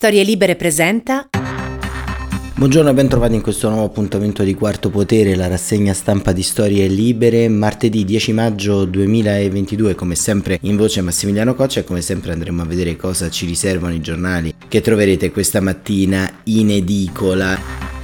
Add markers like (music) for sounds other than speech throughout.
Storie Libere presenta. Buongiorno e ben trovati in questo nuovo appuntamento di Quarto Potere, la rassegna stampa di Storie Libere, martedì 10 maggio 2022, come sempre in voce Massimiliano Coccia e come sempre andremo a vedere cosa ci riservano i giornali che troverete questa mattina in edicola.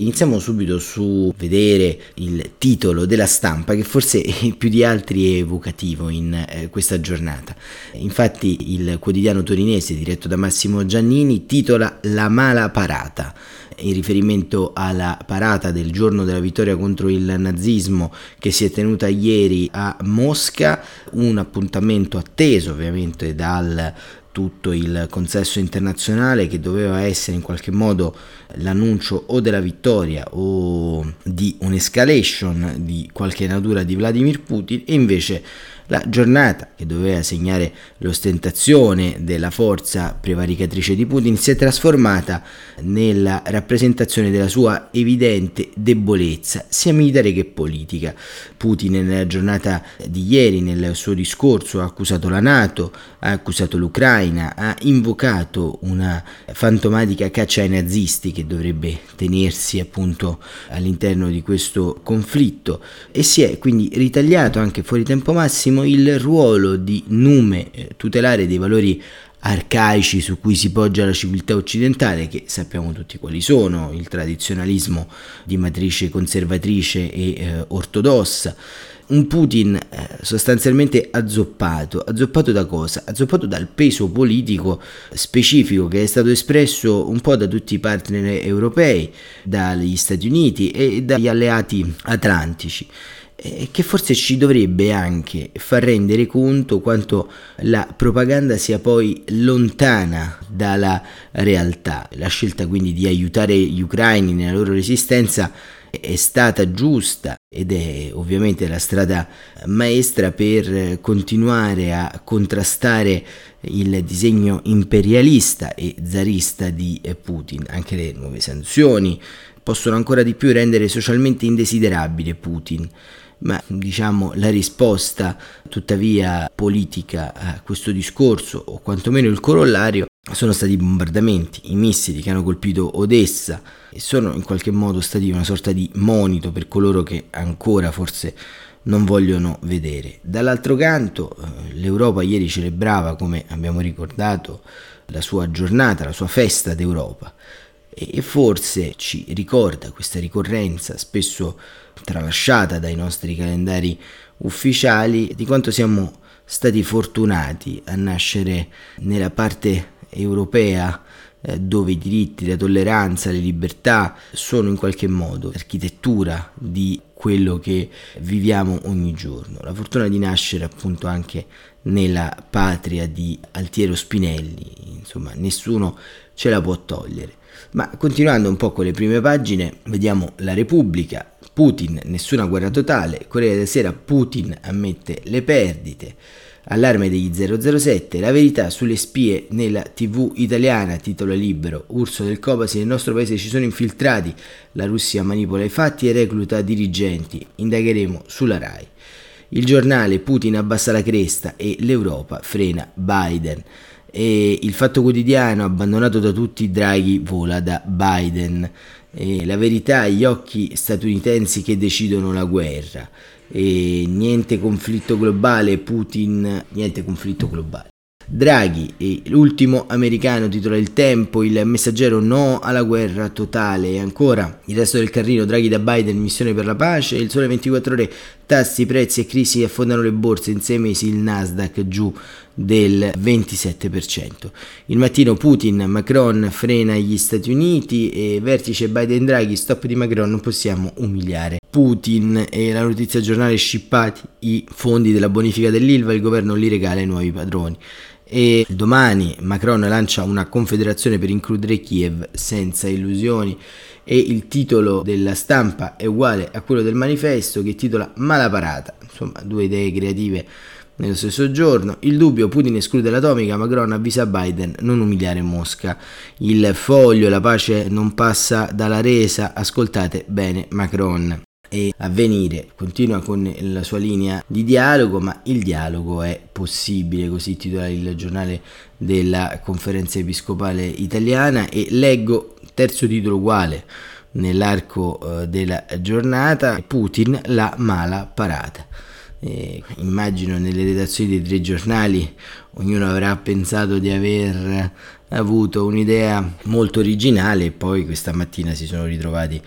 Iniziamo subito su vedere il titolo della stampa che forse (laughs) più di altri è evocativo in eh, questa giornata. Infatti il quotidiano torinese diretto da Massimo Giannini titola La mala parata in riferimento alla parata del giorno della vittoria contro il nazismo che si è tenuta ieri a Mosca, un appuntamento atteso ovviamente dal tutto il consesso internazionale che doveva essere in qualche modo l'annuncio o della vittoria o di un'escalation di qualche natura di Vladimir Putin e invece la giornata che doveva segnare l'ostentazione della forza prevaricatrice di Putin si è trasformata nella rappresentazione della sua evidente debolezza, sia militare che politica. Putin nella giornata di ieri, nel suo discorso, ha accusato la Nato, ha accusato l'Ucraina, ha invocato una fantomatica caccia ai nazisti che dovrebbe tenersi appunto all'interno di questo conflitto e si è quindi ritagliato anche fuori tempo massimo il ruolo di nume eh, tutelare dei valori arcaici su cui si poggia la civiltà occidentale, che sappiamo tutti quali sono, il tradizionalismo di matrice conservatrice e eh, ortodossa, un Putin eh, sostanzialmente azzoppato. Azzoppato da cosa? Azzoppato dal peso politico specifico che è stato espresso un po' da tutti i partner europei, dagli Stati Uniti e dagli alleati atlantici che forse ci dovrebbe anche far rendere conto quanto la propaganda sia poi lontana dalla realtà. La scelta quindi di aiutare gli ucraini nella loro resistenza è stata giusta ed è ovviamente la strada maestra per continuare a contrastare il disegno imperialista e zarista di Putin. Anche le nuove sanzioni possono ancora di più rendere socialmente indesiderabile Putin ma diciamo la risposta tuttavia politica a questo discorso o quantomeno il corollario sono stati i bombardamenti, i missili che hanno colpito Odessa e sono in qualche modo stati una sorta di monito per coloro che ancora forse non vogliono vedere. Dall'altro canto eh, l'Europa ieri celebrava, come abbiamo ricordato, la sua giornata, la sua festa d'Europa e forse ci ricorda questa ricorrenza spesso tralasciata dai nostri calendari ufficiali di quanto siamo stati fortunati a nascere nella parte europea eh, dove i diritti, la tolleranza, le libertà sono in qualche modo l'architettura di quello che viviamo ogni giorno. La fortuna di nascere appunto anche nella patria di Altiero Spinelli, insomma nessuno ce la può togliere. Ma continuando un po' con le prime pagine, vediamo la Repubblica, Putin, nessuna guerra totale, Corriere della Sera, Putin ammette le perdite, allarme degli 007, la verità sulle spie nella tv italiana, titolo libero, Urso del Copasi, nel nostro paese ci sono infiltrati, la Russia manipola i fatti e recluta dirigenti, indagheremo sulla RAI. Il giornale Putin abbassa la cresta e l'Europa frena Biden e il fatto quotidiano abbandonato da tutti Draghi vola da Biden. E la verità gli occhi statunitensi che decidono la guerra. E niente conflitto globale Putin niente conflitto globale. Draghi, l'ultimo americano titola il tempo, il messaggero no alla guerra totale. E ancora il resto del carrino, Draghi da Biden, missione per la pace, il sole 24 ore, tassi, prezzi e crisi affondano le borse, in sei mesi il Nasdaq giù del 27%. Il mattino Putin, Macron frena gli Stati Uniti e vertice Biden-Draghi, stop di Macron, non possiamo umiliare. Putin e la notizia giornale scippati i fondi della bonifica dell'Ilva, il governo li regala ai nuovi padroni e domani Macron lancia una confederazione per includere Kiev senza illusioni e il titolo della stampa è uguale a quello del manifesto che titola Malaparata, insomma due idee creative nello stesso giorno. Il dubbio, Putin esclude l'atomica, Macron avvisa Biden non umiliare Mosca. Il foglio, la pace non passa dalla resa, ascoltate bene Macron. e avvenire. Continua con la sua linea di dialogo, ma il dialogo è possibile, così titola il giornale della conferenza episcopale italiana e leggo terzo titolo uguale nell'arco eh, della giornata, Putin la mala parata. Eh, immagino nelle redazioni dei tre giornali ognuno avrà pensato di aver avuto un'idea molto originale e poi questa mattina si sono ritrovati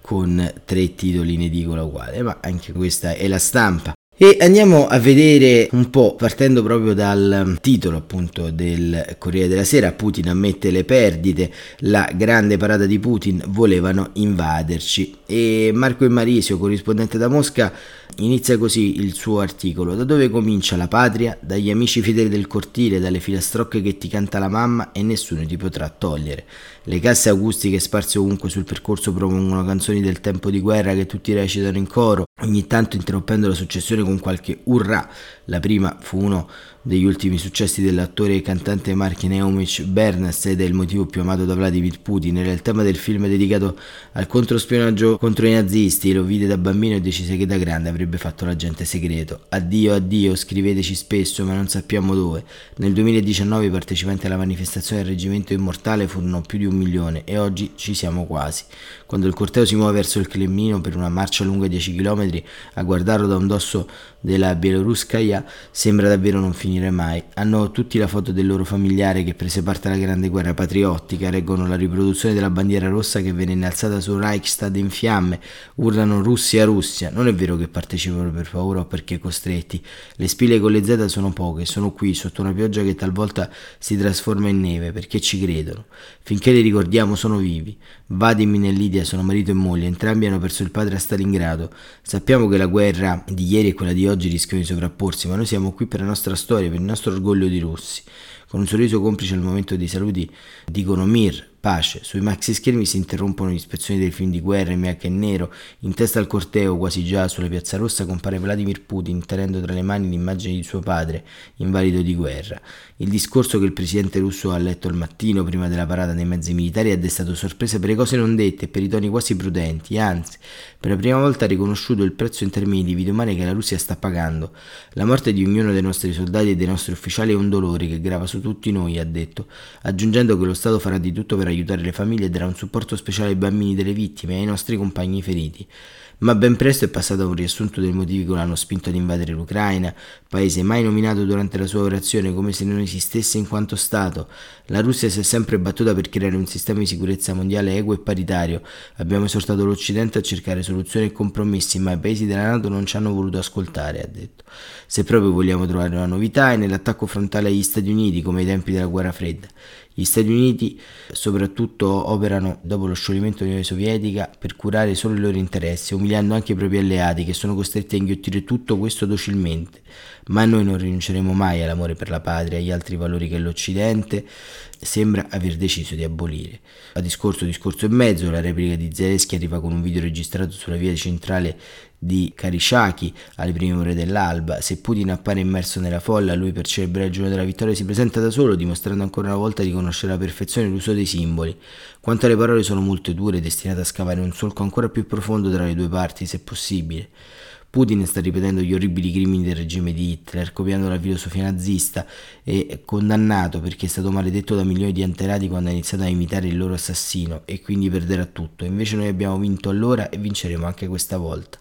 con tre titoli in edicola uguale, ma anche questa è la stampa. E andiamo a vedere un po', partendo proprio dal titolo appunto del Corriere della Sera, Putin ammette le perdite, la grande parata di Putin, volevano invaderci. E Marco Emarisio, corrispondente da Mosca, inizia così il suo articolo. Da dove comincia la patria? Dagli amici fedeli del cortile, dalle filastrocche che ti canta la mamma e nessuno ti potrà togliere. Le casse acustiche sparse ovunque sul percorso propongono canzoni del tempo di guerra che tutti recitano in coro, ogni tanto interrompendo la successione con qualche urrà. La prima fu uno degli ultimi successi dell'attore e cantante Mark Neumich Bernas ed è il motivo più amato da Vladimir Putin. Era il tema del film dedicato al controspionaggio contro i nazisti. Lo vide da bambino e decise che da grande avrebbe fatto l'agente segreto. Addio, addio, scriveteci spesso, ma non sappiamo dove. Nel 2019 i partecipanti alla manifestazione del Reggimento Immortale furono più di un milione e oggi ci siamo quasi. Quando il corteo si muove verso il Cremlino per una marcia lunga 10 km, a guardarlo da un dosso della Bieloruskaya sembra davvero non finire mai. Hanno tutti la foto del loro familiare che prese parte alla grande guerra patriottica, reggono la riproduzione della bandiera rossa che venne innalzata sul Reichstag in fiamme, urlano Russia Russia. Non è vero che partecipano per paura o perché costretti. Le spille con le Z sono poche, sono qui sotto una pioggia che talvolta si trasforma in neve perché ci credono. Finché li ricordiamo sono vivi. Vadim e Lidia sono marito e moglie, entrambi hanno perso il padre a Stalingrado. Sappiamo che la guerra di ieri e quella di oggi rischiano di sovrapporsi, ma noi siamo qui per la nostra storia, per il nostro orgoglio di russi. Con un sorriso complice al momento dei saluti dicono Mir, pace. Sui maxi schermi si interrompono le ispezioni dei film di guerra in bianco e nero. In testa al corteo, quasi già sulla piazza rossa, compare Vladimir Putin tenendo tra le mani l'immagine di suo padre, invalido di guerra. Il discorso che il presidente russo ha letto al mattino prima della parata dei mezzi militari ha destato sorpresa per le cose non dette e per i toni quasi prudenti, anzi, per la prima volta ha riconosciuto il prezzo in termini di vite umane che la Russia sta pagando. La morte di ognuno dei nostri soldati e dei nostri ufficiali è un dolore che grava su tutti noi, ha detto, aggiungendo che lo Stato farà di tutto per aiutare le famiglie e darà un supporto speciale ai bambini delle vittime e ai nostri compagni feriti ma ben presto è passato a un riassunto dei motivi che l'hanno spinto ad invadere l'Ucraina, paese mai nominato durante la sua operazione come se non esistesse in quanto Stato. La Russia si è sempre battuta per creare un sistema di sicurezza mondiale equo e paritario. Abbiamo esortato l'Occidente a cercare soluzioni e compromessi, ma i paesi della Nato non ci hanno voluto ascoltare, ha detto. Se proprio vogliamo trovare una novità è nell'attacco frontale agli Stati Uniti, come ai tempi della guerra fredda. Gli Stati Uniti soprattutto operano dopo lo scioglimento dell'Unione Sovietica per curare solo i loro interessi, umiliando anche i propri alleati che sono costretti a inghiottire tutto questo docilmente. Ma noi non rinunceremo mai all'amore per la patria e agli altri valori che l'Occidente sembra aver deciso di abolire. A discorso, discorso e mezzo, la replica di Zelensky arriva con un video registrato sulla via centrale di Karishaki alle prime ore dell'alba. Se Putin appare immerso nella folla, lui per celebrare il giorno della vittoria si presenta da solo, dimostrando ancora una volta di conoscere alla perfezione l'uso dei simboli. Quanto alle parole sono molto dure, destinate a scavare un solco ancora più profondo tra le due parti, se possibile. Putin sta ripetendo gli orribili crimini del regime di Hitler, copiando la filosofia nazista e condannato perché è stato maledetto da milioni di antenati quando ha iniziato a imitare il loro assassino e quindi perderà tutto. Invece noi abbiamo vinto allora e vinceremo anche questa volta.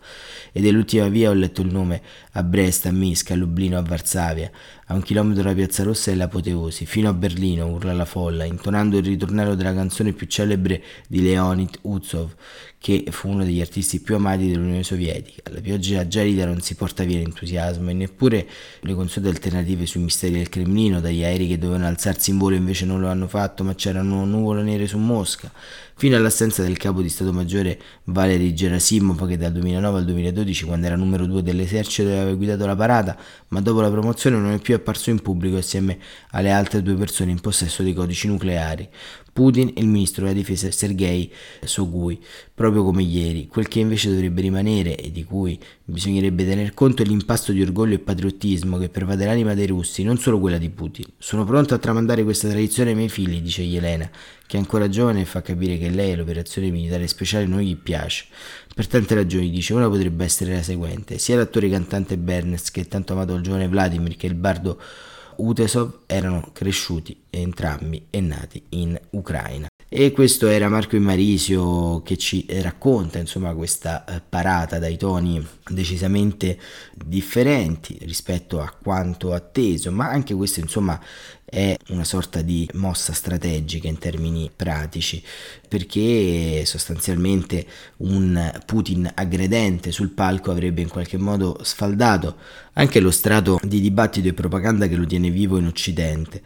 Ed è l'ultima via ho letto il nome a Brest, a Minsk, a Lublino, a Varsavia. A un chilometro dalla Piazza Rossa è l'apoteosi, fino a Berlino, urla la folla, intonando il ritornello della canzone più celebre di Leonid Uzov, che fu uno degli artisti più amati dell'Unione Sovietica. La pioggia gelida non si porta via l'entusiasmo e neppure le consuete alternative sui misteri del Cremlino, dagli aerei che dovevano alzarsi in volo invece non lo hanno fatto, ma c'erano nuvole nere su Mosca, fino all'assenza del capo di Stato Maggiore Valery Gerasimov che dal 2009 al 2012, quando era numero due dell'esercito, aveva guidato la parata, ma dopo la promozione non è più apparso in pubblico assieme alle altre due persone in possesso dei codici nucleari. Putin e il ministro della difesa Sergei Sogui, proprio come ieri. Quel che invece dovrebbe rimanere e di cui bisognerebbe tener conto è l'impasto di orgoglio e patriottismo che pervade l'anima dei russi, non solo quella di Putin. Sono pronto a tramandare questa tradizione ai miei figli, dice Yelena, che è ancora giovane e fa capire che lei l'operazione militare speciale non gli piace. Per tante ragioni, dice, una potrebbe essere la seguente. Sia l'attore cantante Bernes che tanto amato il giovane Vladimir che il bardo Utesov erano cresciuti entrambi e nati in Ucraina. E questo era Marco Immarisio che ci racconta insomma questa eh, parata dai toni decisamente differenti rispetto a quanto atteso, ma anche questo insomma è una sorta di mossa strategica in termini pratici, perché sostanzialmente un Putin aggredente sul palco avrebbe in qualche modo sfaldato anche lo strato di dibattito e propaganda che lo tiene vivo in Occidente.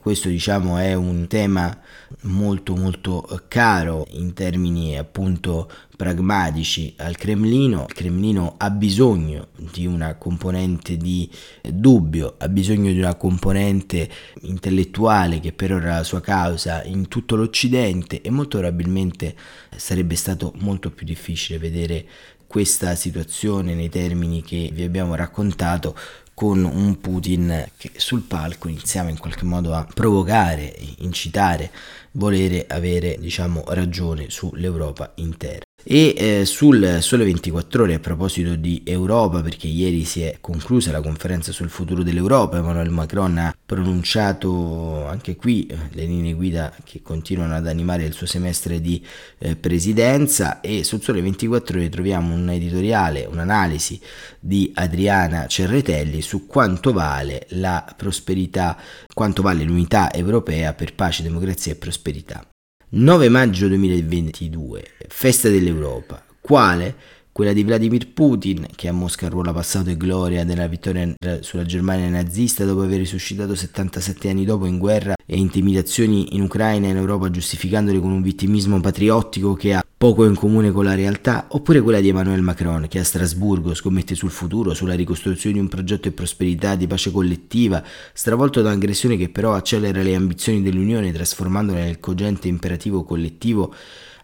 Questo diciamo è un tema molto molto caro in termini appunto pragmatici al Cremlino. Il Cremlino ha bisogno di una componente di dubbio, ha bisogno di una componente intellettuale che perora la sua causa in tutto l'Occidente e molto probabilmente sarebbe stato molto più difficile vedere questa situazione nei termini che vi abbiamo raccontato con un Putin che sul palco iniziava in qualche modo a provocare, incitare, volere avere diciamo ragione sull'Europa intera. E eh, sul Sole 24 ore a proposito di Europa, perché ieri si è conclusa la conferenza sul futuro dell'Europa, Emmanuel Macron ha pronunciato anche qui eh, le linee guida che continuano ad animare il suo semestre di eh, presidenza e sul Sole 24 ore troviamo un editoriale, un'analisi di Adriana Cerretelli su quanto vale la prosperità, quanto vale l'unità europea per pace, democrazia e prosperità. 9 maggio 2022, festa dell'Europa. Quale? Quella di Vladimir Putin, che a Mosca ruola passato e gloria della vittoria sulla Germania nazista dopo aver risuscitato 77 anni dopo in guerra e intimidazioni in Ucraina e in Europa giustificandole con un vittimismo patriottico che ha poco in comune con la realtà, oppure quella di Emmanuel Macron che a Strasburgo scommette sul futuro, sulla ricostruzione di un progetto di prosperità, di pace collettiva, stravolto da un'aggressione che però accelera le ambizioni dell'Unione trasformandole nel cogente imperativo collettivo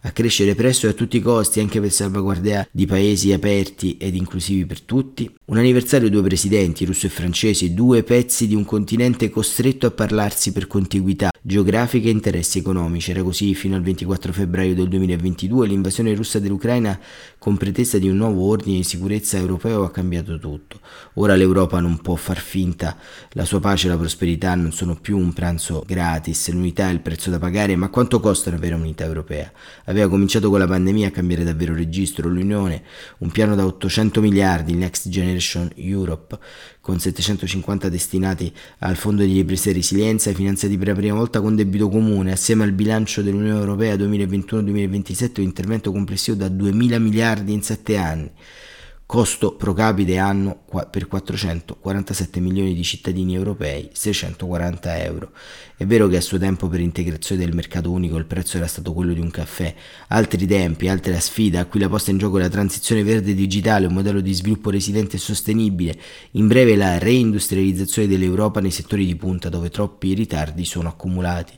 a crescere presto e a tutti i costi anche per salvaguardia di paesi aperti ed inclusivi per tutti? Un anniversario due presidenti, russo e francese, due pezzi di un continente costretto a parlarsi per contiguità geografica e interessi economici. Era così fino al 24 febbraio del 2022 l'invasione russa dell'Ucraina con pretesa di un nuovo ordine di sicurezza europeo ha cambiato tutto. Ora l'Europa non può far finta, la sua pace e la prosperità non sono più un pranzo gratis, l'unità è il prezzo da pagare, ma quanto costa una vera unità europea? Aveva cominciato con la pandemia a cambiare davvero registro, l'Unione, un piano da 800 miliardi, Next Generation Europe, con 750 destinati al Fondo di ripresa e resilienza, finanziati per la prima volta con debito comune, assieme al bilancio dell'Unione Europea 2021-2027, un intervento complessivo da 2.000 miliardi in 7 anni costo pro capite anno per 447 milioni di cittadini europei 640 euro. È vero che a suo tempo per integrazione del mercato unico il prezzo era stato quello di un caffè, altri tempi, altra sfida, a cui la posta in gioco è la transizione verde digitale, un modello di sviluppo resiliente e sostenibile, in breve la reindustrializzazione dell'Europa nei settori di punta dove troppi ritardi sono accumulati.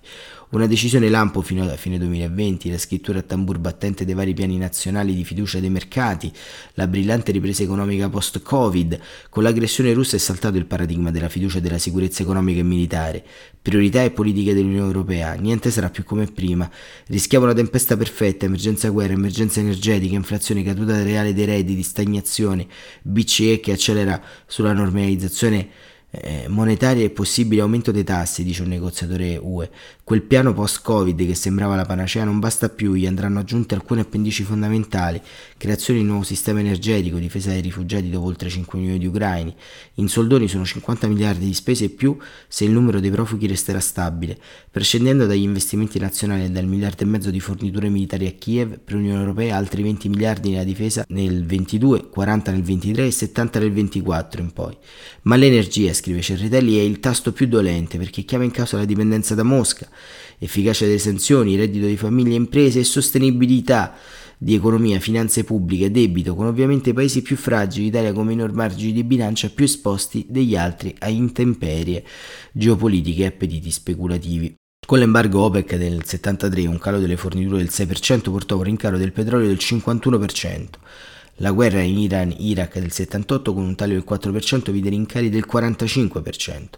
Una decisione lampo fino alla fine 2020, la scrittura a tambur battente dei vari piani nazionali di fiducia dei mercati, la brillante ripresa economica post-Covid, con l'aggressione russa è saltato il paradigma della fiducia e della sicurezza economica e militare, priorità e politiche dell'Unione Europea, niente sarà più come prima, rischiamo una tempesta perfetta, emergenza guerra, emergenza energetica, inflazione, caduta reale dei redditi, stagnazione, BCE che accelera sulla normalizzazione eh, monetaria e possibile aumento dei tassi, dice un negoziatore UE. Quel piano post-Covid che sembrava la panacea non basta più, gli andranno aggiunte alcune appendici fondamentali, creazione di un nuovo sistema energetico, difesa dei rifugiati dopo oltre 5 milioni di ucraini. In soldoni sono 50 miliardi di spese e più se il numero dei profughi resterà stabile, prescindendo dagli investimenti nazionali e dal miliardo e mezzo di forniture militari a Kiev, per l'Unione Europea altri 20 miliardi nella difesa nel 22, 40 nel 23 e 70 nel 24 in poi. Ma l'energia, scrive Cerritelli, è il tasto più dolente perché chiama in causa la dipendenza da Mosca, efficacia delle sanzioni, reddito di famiglie e imprese e sostenibilità di economia, finanze pubbliche, debito, con ovviamente i paesi più fragili, Italia come minor margini di bilancia più esposti degli altri a intemperie geopolitiche e appetiti speculativi. Con l'embargo OPEC del 73 un calo delle forniture del 6% portò a un rincaro del petrolio del 51%. La guerra in Iran-Iraq del 78 con un taglio del 4% vide rincari del 45%.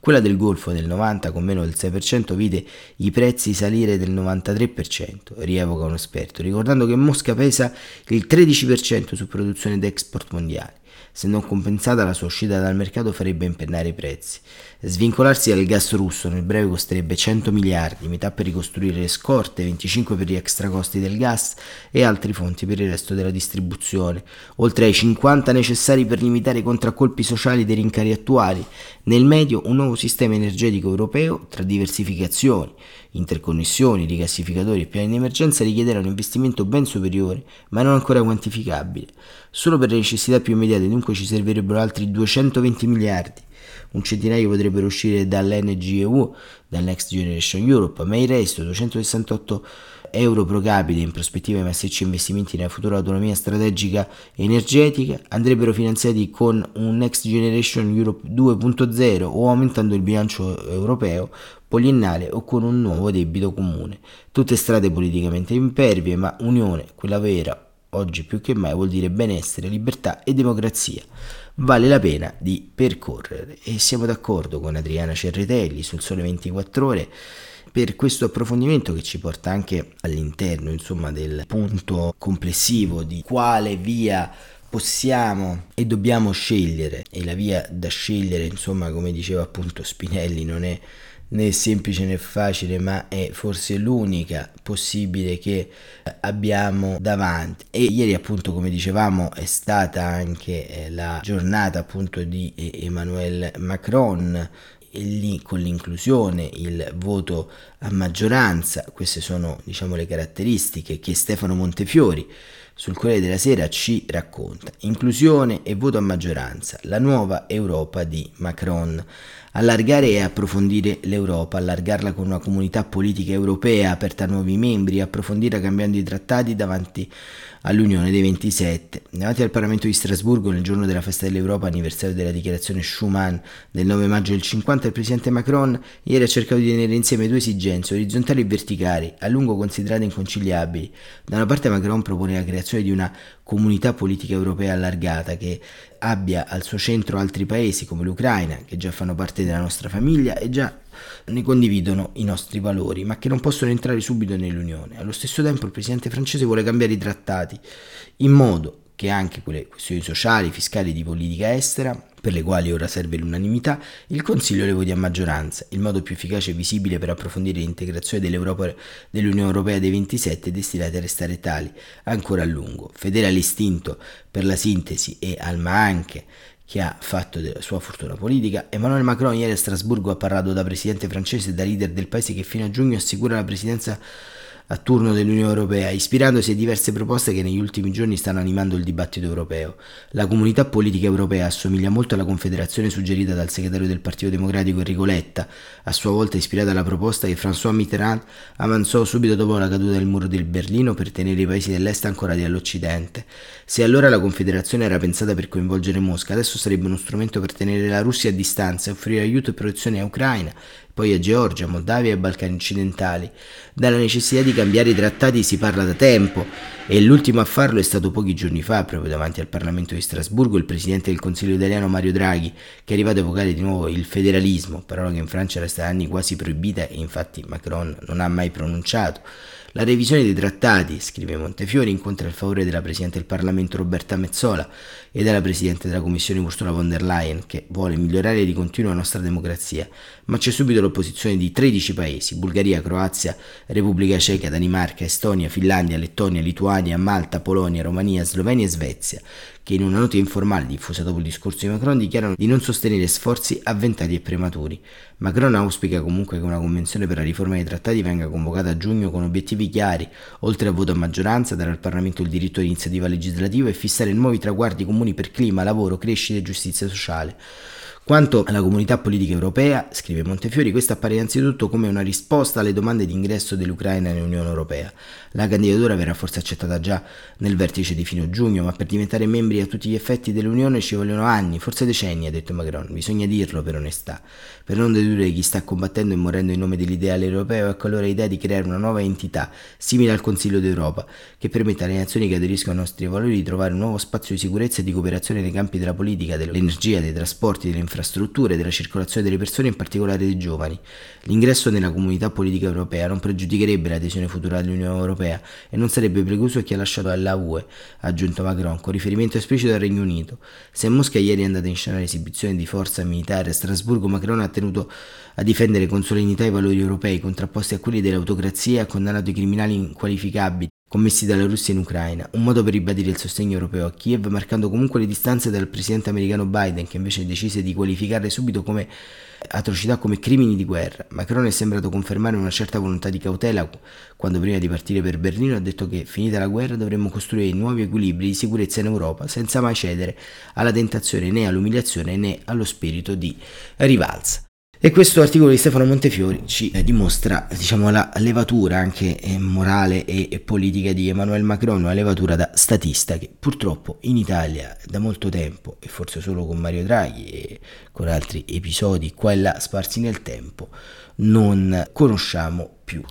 Quella del Golfo del 90 con meno del 6% vide i prezzi salire del 93%, rievoca un esperto, ricordando che Mosca pesa il 13% su produzione ed export mondiali. Se non compensata la sua uscita dal mercato farebbe impennare i prezzi. Svincolarsi dal gas russo nel breve costerebbe 100 miliardi, metà per ricostruire le scorte, 25 per gli extra costi del gas e altri fonti per il resto della distribuzione, oltre ai 50 necessari per limitare i contraccolpi sociali dei rincari attuali. Nel medio un nuovo sistema energetico europeo tra diversificazioni, interconnessioni, rigassificatori e piani di emergenza richiederà un investimento ben superiore, ma non ancora quantificabile. Solo per le necessità più immediate dunque ci servirebbero altri 220 miliardi. Un centinaio potrebbero uscire dall'NGEU, dal Next Generation Europe, ma il resto, 268 euro pro capite in prospettiva di massicci investimenti nella futura autonomia strategica energetica, andrebbero finanziati con un Next Generation Europe 2.0 o aumentando il bilancio europeo poliennale o con un nuovo debito comune. Tutte strade politicamente impervie, ma unione, quella vera, oggi più che mai vuol dire benessere, libertà e democrazia. Vale la pena di percorrere e siamo d'accordo con Adriana Cerretelli sul Sole 24 ore per questo approfondimento che ci porta anche all'interno insomma del punto complessivo di quale via possiamo e dobbiamo scegliere e la via da scegliere insomma come diceva appunto Spinelli non è né semplice né facile, ma è forse l'unica possibile che abbiamo davanti. E ieri, appunto, come dicevamo, è stata anche eh, la giornata appunto di Emmanuel Macron e lì con l'inclusione, il voto a maggioranza, queste sono diciamo le caratteristiche che Stefano Montefiori sul Corriere della Sera ci racconta. Inclusione e voto a maggioranza, la nuova Europa di Macron. Allargare e approfondire l'Europa, allargarla con una comunità politica europea aperta a nuovi membri, approfondirla cambiando i trattati davanti all'Unione dei 27. Davanti al Parlamento di Strasburgo, nel giorno della festa dell'Europa, anniversario della dichiarazione Schuman del 9 maggio del 50, il presidente Macron ieri ha cercato di tenere insieme due esigenze, orizzontali e verticali, a lungo considerate inconciliabili. Da una parte Macron propone la creazione di una comunità politica europea allargata che abbia al suo centro altri paesi come l'Ucraina, che già fanno parte della nostra famiglia e già ne condividono i nostri valori, ma che non possono entrare subito nell'Unione. Allo stesso tempo il presidente francese vuole cambiare i trattati in modo che anche quelle questioni sociali, fiscali di politica estera, per le quali ora serve l'unanimità, il Consiglio le voti a maggioranza. Il modo più efficace e visibile per approfondire l'integrazione dell'Unione Europea dei 27 è destinato a restare tali ancora a lungo. Fedele all'istinto per la sintesi e al ma anche che ha fatto della sua fortuna politica, Emmanuel Macron ieri a Strasburgo ha parlato da presidente francese e da leader del paese che fino a giugno assicura la presidenza a turno dell'Unione Europea, ispirandosi a diverse proposte che negli ultimi giorni stanno animando il dibattito europeo. La comunità politica europea assomiglia molto alla confederazione suggerita dal segretario del Partito Democratico Enrico Letta, a sua volta ispirata alla proposta che François Mitterrand avanzò subito dopo la caduta del muro del Berlino per tenere i paesi dell'est ancorati all'Occidente. Se allora la confederazione era pensata per coinvolgere Mosca, adesso sarebbe uno strumento per tenere la Russia a distanza e offrire aiuto e protezione a Ucraina, poi a Georgia, Moldavia e Balcani occidentali. Dalla necessità di cambiare i trattati si parla da tempo e l'ultimo a farlo è stato pochi giorni fa, proprio davanti al Parlamento di Strasburgo, il presidente del Consiglio italiano Mario Draghi, che è arrivato a evocare di nuovo il federalismo, parola che in Francia resta da anni quasi proibita e infatti Macron non ha mai pronunciato. La revisione dei trattati, scrive Montefiore, incontra il favore della Presidente del Parlamento Roberta Mezzola e della Presidente della Commissione Ursula von der Leyen, che vuole migliorare di continuo la nostra democrazia, ma c'è subito l'opposizione di 13 paesi, Bulgaria, Croazia, Repubblica Ceca, Danimarca, Estonia, Finlandia, Lettonia, Lituania, Malta, Polonia, Romania, Slovenia e Svezia, che in una nota informale diffusa dopo il discorso di Macron dichiarano di non sostenere sforzi avventati e prematuri. Macron auspica comunque che una convenzione per la riforma dei trattati venga convocata a giugno con obiettivi chiari, oltre al voto a maggioranza, dare al Parlamento il diritto di iniziativa legislativa e fissare nuovi traguardi comuni per clima, lavoro, crescita e giustizia sociale. Quanto alla comunità politica europea, scrive Montefiori, questa appare innanzitutto come una risposta alle domande di ingresso dell'Ucraina nell'Unione Europea. La candidatura verrà forse accettata già nel vertice di fine giugno, ma per diventare membri a tutti gli effetti dell'Unione ci vogliono anni, forse decenni, ha detto Macron. Bisogna dirlo per onestà, per non dedurre chi sta combattendo e morendo in nome dell'ideale europeo, ecco allora l'idea di creare una nuova entità, simile al Consiglio d'Europa, che permetta alle nazioni che aderiscono ai nostri valori di trovare un nuovo spazio di sicurezza e di cooperazione nei campi della politica, dell'energia, dei trasporti, delle infrastrutture, della circolazione delle persone, in particolare dei giovani. L'ingresso nella comunità politica europea non pregiudicherebbe l'adesione futura all'Unione Europea e non sarebbe precluso a chi ha lasciato la UE, ha aggiunto Macron, con riferimento esplicito al Regno Unito. Se Mosca ieri è andata in scena l'esibizione di forza militare a Strasburgo, Macron ha tenuto a difendere con solennità i valori europei contrapposti a quelli dell'autocrazia e ha condannato i criminali inqualificabili commessi dalla Russia in Ucraina, un modo per ribadire il sostegno europeo a Kiev, marcando comunque le distanze dal presidente americano Biden, che invece decise di qualificarle subito come atrocità come crimini di guerra. Macron è sembrato confermare una certa volontà di cautela quando prima di partire per Berlino ha detto che finita la guerra dovremmo costruire nuovi equilibri di sicurezza in Europa senza mai cedere alla tentazione né all'umiliazione né allo spirito di rivalsa. E questo articolo di Stefano Montefiori ci eh, dimostra diciamo, la levatura anche eh, morale e, e, politica di Emmanuel Macron, una levatura da statista che purtroppo in Italia da molto tempo, e forse solo con Mario Draghi e con altri episodi qua e là sparsi nel tempo, non conosciamo più.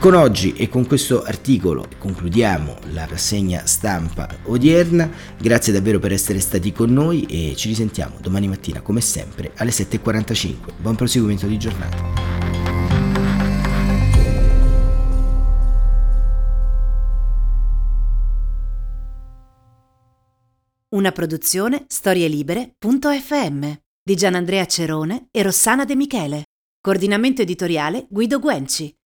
Con oggi e con questo articolo concludiamo la rassegna stampa odierna. Grazie davvero per essere stati con noi e ci risentiamo domani mattina come sempre alle 7.45. Buon proseguimento di giornata. Una produzione storielibere.fm di Gianandrea Cerone e Rossana De Michele. Coordinamento editoriale Guido Guenci.